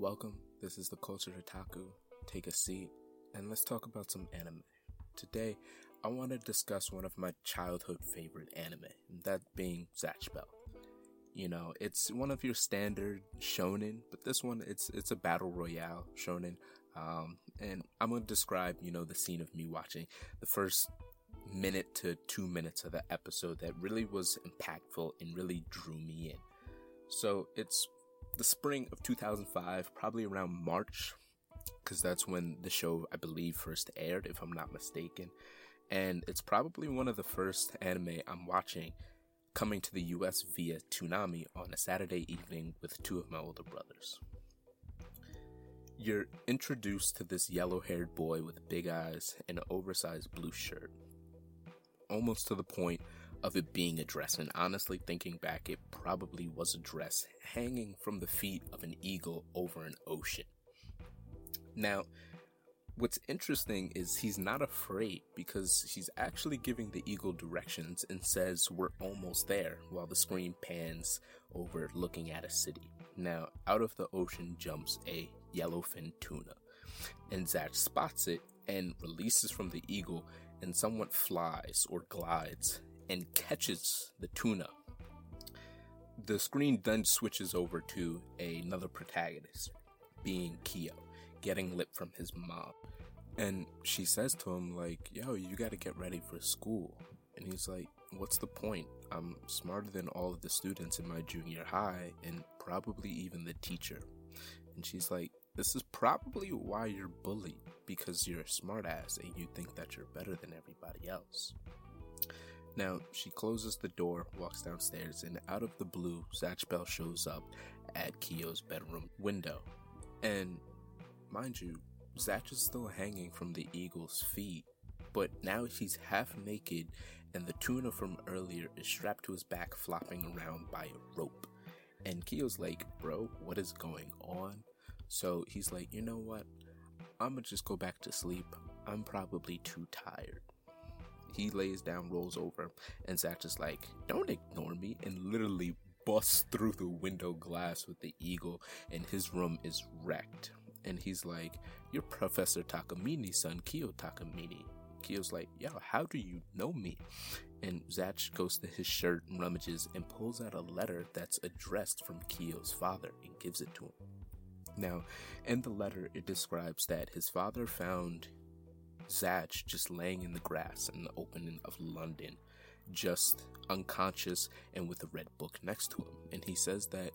Welcome. This is the Culture Otaku. Take a seat and let's talk about some anime. Today, I want to discuss one of my childhood favorite anime, that being Zatch Bell. You know, it's one of your standard shonen, but this one it's it's a battle royale shonen. Um, and I'm gonna describe, you know, the scene of me watching the first minute to two minutes of the episode that really was impactful and really drew me in. So it's the spring of 2005, probably around March, because that's when the show, I believe, first aired, if I'm not mistaken. And it's probably one of the first anime I'm watching coming to the US via Toonami on a Saturday evening with two of my older brothers. You're introduced to this yellow haired boy with big eyes and an oversized blue shirt. Almost to the point of it being a dress, and honestly, thinking back, it probably was a dress hanging from the feet of an eagle over an ocean. Now, what's interesting is he's not afraid because he's actually giving the eagle directions and says, We're almost there, while the screen pans over looking at a city. Now, out of the ocean jumps a yellowfin tuna, and Zatch spots it and releases from the eagle and somewhat flies or glides and catches the tuna. The screen then switches over to another protagonist, being Kyo, getting lip from his mom. And she says to him, like, yo, you gotta get ready for school. And he's like, what's the point? I'm smarter than all of the students in my junior high and probably even the teacher. And she's like, this is probably why you're bullied because you're a smartass and you think that you're better than everybody else. Now, she closes the door, walks downstairs, and out of the blue, Zatch Bell shows up at Kyo's bedroom window. And mind you, Zatch is still hanging from the eagle's feet, but now he's half naked, and the tuna from earlier is strapped to his back, flopping around by a rope. And Kyo's like, Bro, what is going on? So he's like, You know what? I'm gonna just go back to sleep. I'm probably too tired. He lays down, rolls over, and Zatch is like, Don't ignore me, and literally busts through the window glass with the eagle, and his room is wrecked. And he's like, You're Professor Takamine, son, Kyo Takamine. Kyo's like, Yo, how do you know me? And Zatch goes to his shirt and rummages and pulls out a letter that's addressed from Kyo's father and gives it to him. Now, in the letter, it describes that his father found Zatch just laying in the grass in the opening of London, just unconscious and with a red book next to him. And he says that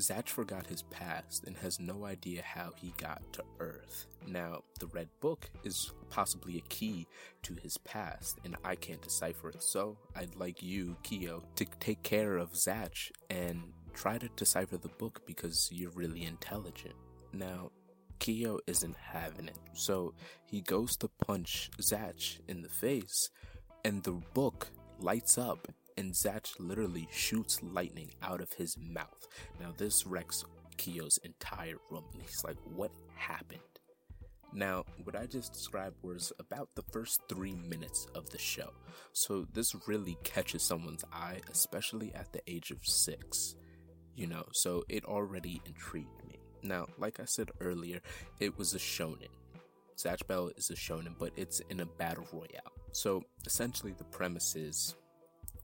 Zatch forgot his past and has no idea how he got to Earth. Now, the red book is possibly a key to his past, and I can't decipher it. So, I'd like you, Kyo, to take care of Zatch and try to decipher the book because you're really intelligent. Now, Kyo isn't having it. So he goes to punch Zatch in the face, and the book lights up, and Zatch literally shoots lightning out of his mouth. Now, this wrecks Kyo's entire room, and he's like, What happened? Now, what I just described was about the first three minutes of the show, so this really catches someone's eye, especially at the age of six. You know, so it already intrigued. Now, like I said earlier, it was a shonen. Zatch Bell is a shonen, but it's in a battle royale. So essentially, the premise is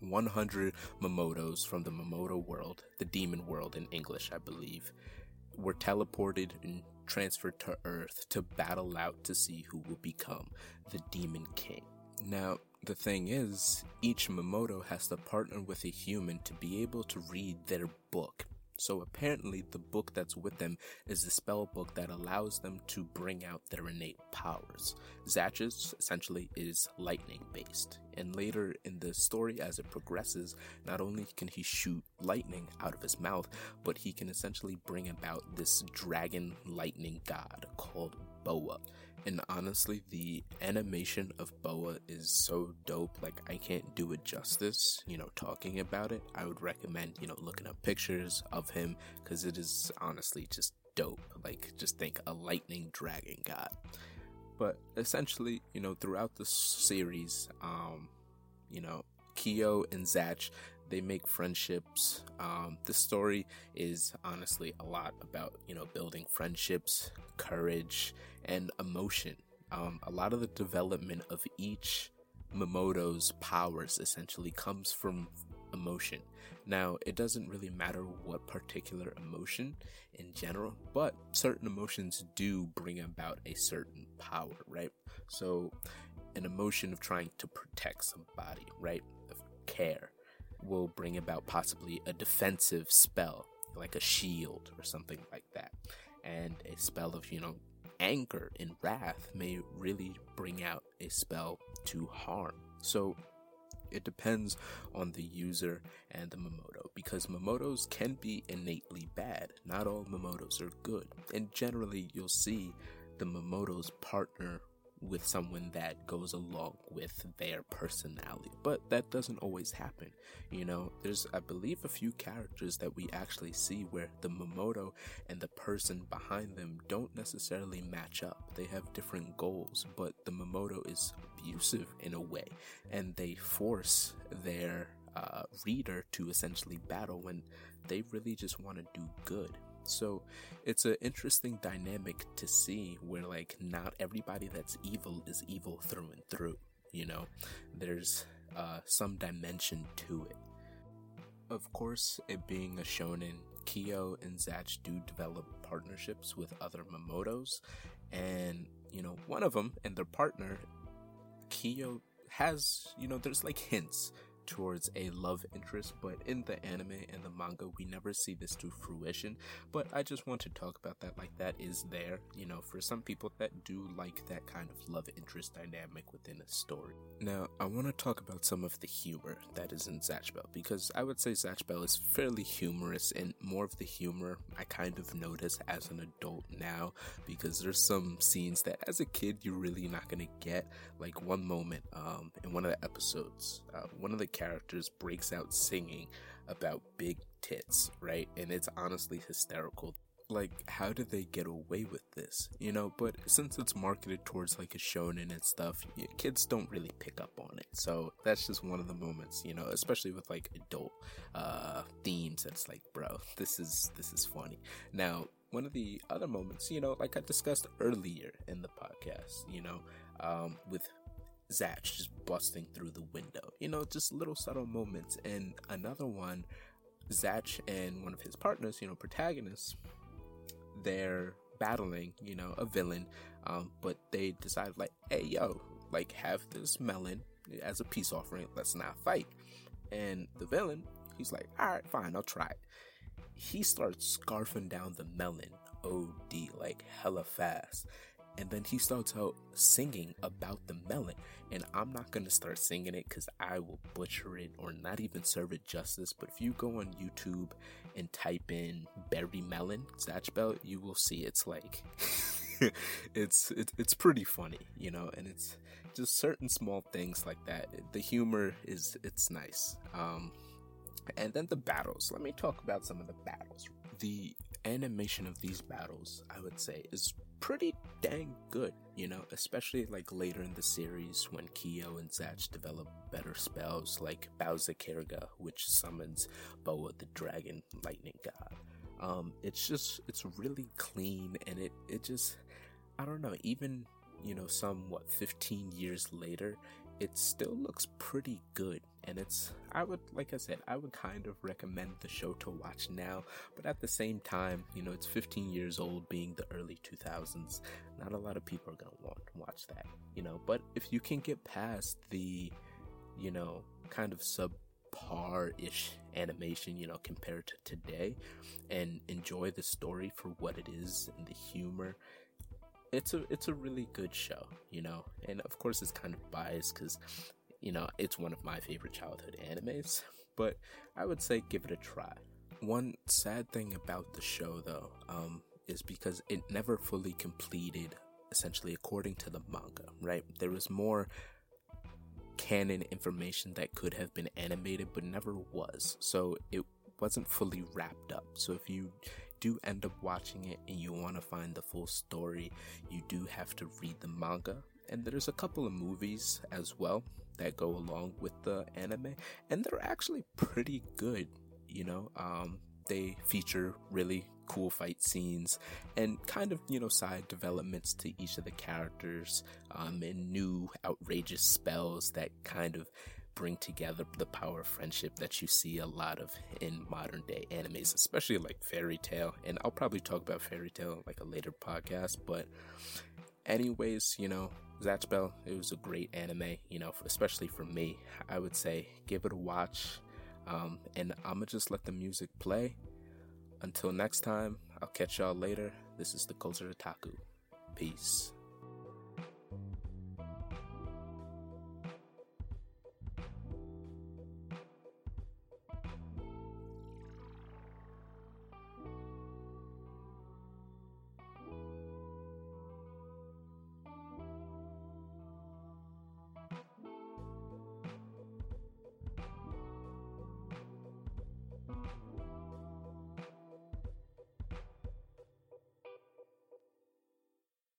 100 Mamodos from the Mamodo world, the demon world in English, I believe, were teleported and transferred to Earth to battle out to see who will become the Demon King. Now, the thing is, each Mamodo has to partner with a human to be able to read their book so apparently, the book that's with them is the spell book that allows them to bring out their innate powers. Zatch's essentially is lightning based, and later in the story, as it progresses, not only can he shoot lightning out of his mouth, but he can essentially bring about this dragon lightning god called Boa. And honestly, the animation of Boa is so dope. Like, I can't do it justice, you know, talking about it. I would recommend, you know, looking up pictures of him because it is honestly just dope. Like, just think a lightning dragon god. But essentially, you know, throughout the series, um, you know, Kyo and Zatch, they make friendships. Um, the story is honestly a lot about you know building friendships, courage, and emotion. Um, a lot of the development of each Mamodo's powers essentially comes from emotion. Now, it doesn't really matter what particular emotion in general, but certain emotions do bring about a certain power, right? So, an emotion of trying to protect somebody, right? Of care will bring about possibly a defensive spell, like a shield or something like that. And a spell of, you know, anger and wrath may really bring out a spell to harm. So it depends on the user and the Mamodo because Mamodos can be innately bad. Not all Mamodos are good. And generally, you'll see the Mamodo's partner with someone that goes along with their personality. But that doesn't always happen. You know, there's, I believe, a few characters that we actually see where the Mamodo and the person behind them don't necessarily match up. They have different goals, but the Mamodo is abusive in a way, and they force their uh, reader to essentially battle when they really just want to do good. So it's an interesting dynamic to see where like not everybody that's evil is evil through and through. You know, there's uh, some dimension to it. Of course, it being a shonen, Kyo and Zatch do develop partnerships with other Mamodos, and you know, one of them and their partner, Kyo has, you know, there's like hints towards a love interest, but in the anime and the manga, we never see this to fruition. But I just want to talk about that, like that is there, you know, for some people that do like that kind of love interest dynamic within a story. Now, I want to talk about some of the humor that is in Zatch Bell, because I would say Zatch Bell is fairly humorous, and more of the humor I kind of notice as an adult now, because there's some scenes that as a kid you're really not gonna get. Like one moment, um, in one of the episodes, uh, one of the characters breaks out singing about big tits, right? And it's honestly hysterical. Like, how did they get away with this? You know, but since it's marketed towards like a shonen and stuff, kids don't really pick up on it. So that's just one of the moments, you know, especially with like adult uh themes that's like, bro, this is this is funny. Now, one of the other moments, you know, like I discussed earlier in the podcast, you know, um, with Zatch just busting through the window. You know, just little subtle moments. And another one, Zatch and one of his partners, you know, protagonists, they're battling, you know, a villain. Um, but they decide like, hey yo, like have this melon as a peace offering. Let's not fight. And the villain, he's like, all right, fine, I'll try it. He starts scarfing down the melon, OD, like hella fast and then he starts out singing about the melon. And i'm not to start singing it because i will butcher it or not even serve it justice. But if you go on youtube and type in very melon zatch bell you will see it's like it's it, it's pretty funny you know and it's just certain small things like that. The humor is it's nice. Um and then the battles. Let me talk about some of the battles. The animation of these battles i would say is pretty dang good, you know, especially like later in the series when Kyo and Zatch develop better spells like Baou Zakeruga, which summons Boa the Dragon Lightning God. Um, it's just it's really clean and it it just I don't know, even you know, somewhat 15 years later, it still looks pretty good and it's i would like i said i would kind of recommend the show to watch now but at the same time you know it's 15 years old being the early 2000s not a lot of people are going to want to watch that you know but if you can get past the you know kind of subpar-ish animation you know compared to today and enjoy the story for what it is and the humor it's a it's a really good show, you know. And of course, it's kind of biased because you know it's one of my favorite childhood animes. But I would say give it a try. One sad thing about the show, though, um, is because it never fully completed, essentially according to the manga. Right? There was more canon information that could have been animated, but never was. So it wasn't fully wrapped up. So if you do end up watching it and you want to find the full story, you do have to read the manga. and there's a couple of movies as well that go along with the anime, and they're actually pretty good. You know, um, they feature really cool fight scenes and kind of you know side developments to each of the characters um, and new outrageous spells that kind of bring together the power of friendship that you see a lot of in modern day animes, especially like Fairy Tail. And I'll probably talk about Fairy Tail like a later podcast. But, anyways, you know, Zatch Bell, it was a great anime, you know, especially for me. I would say give it a watch. Um, and I'm gonna just let the music play. Until next time, I'll catch y'all later. This is the Culture Otaku. Peace.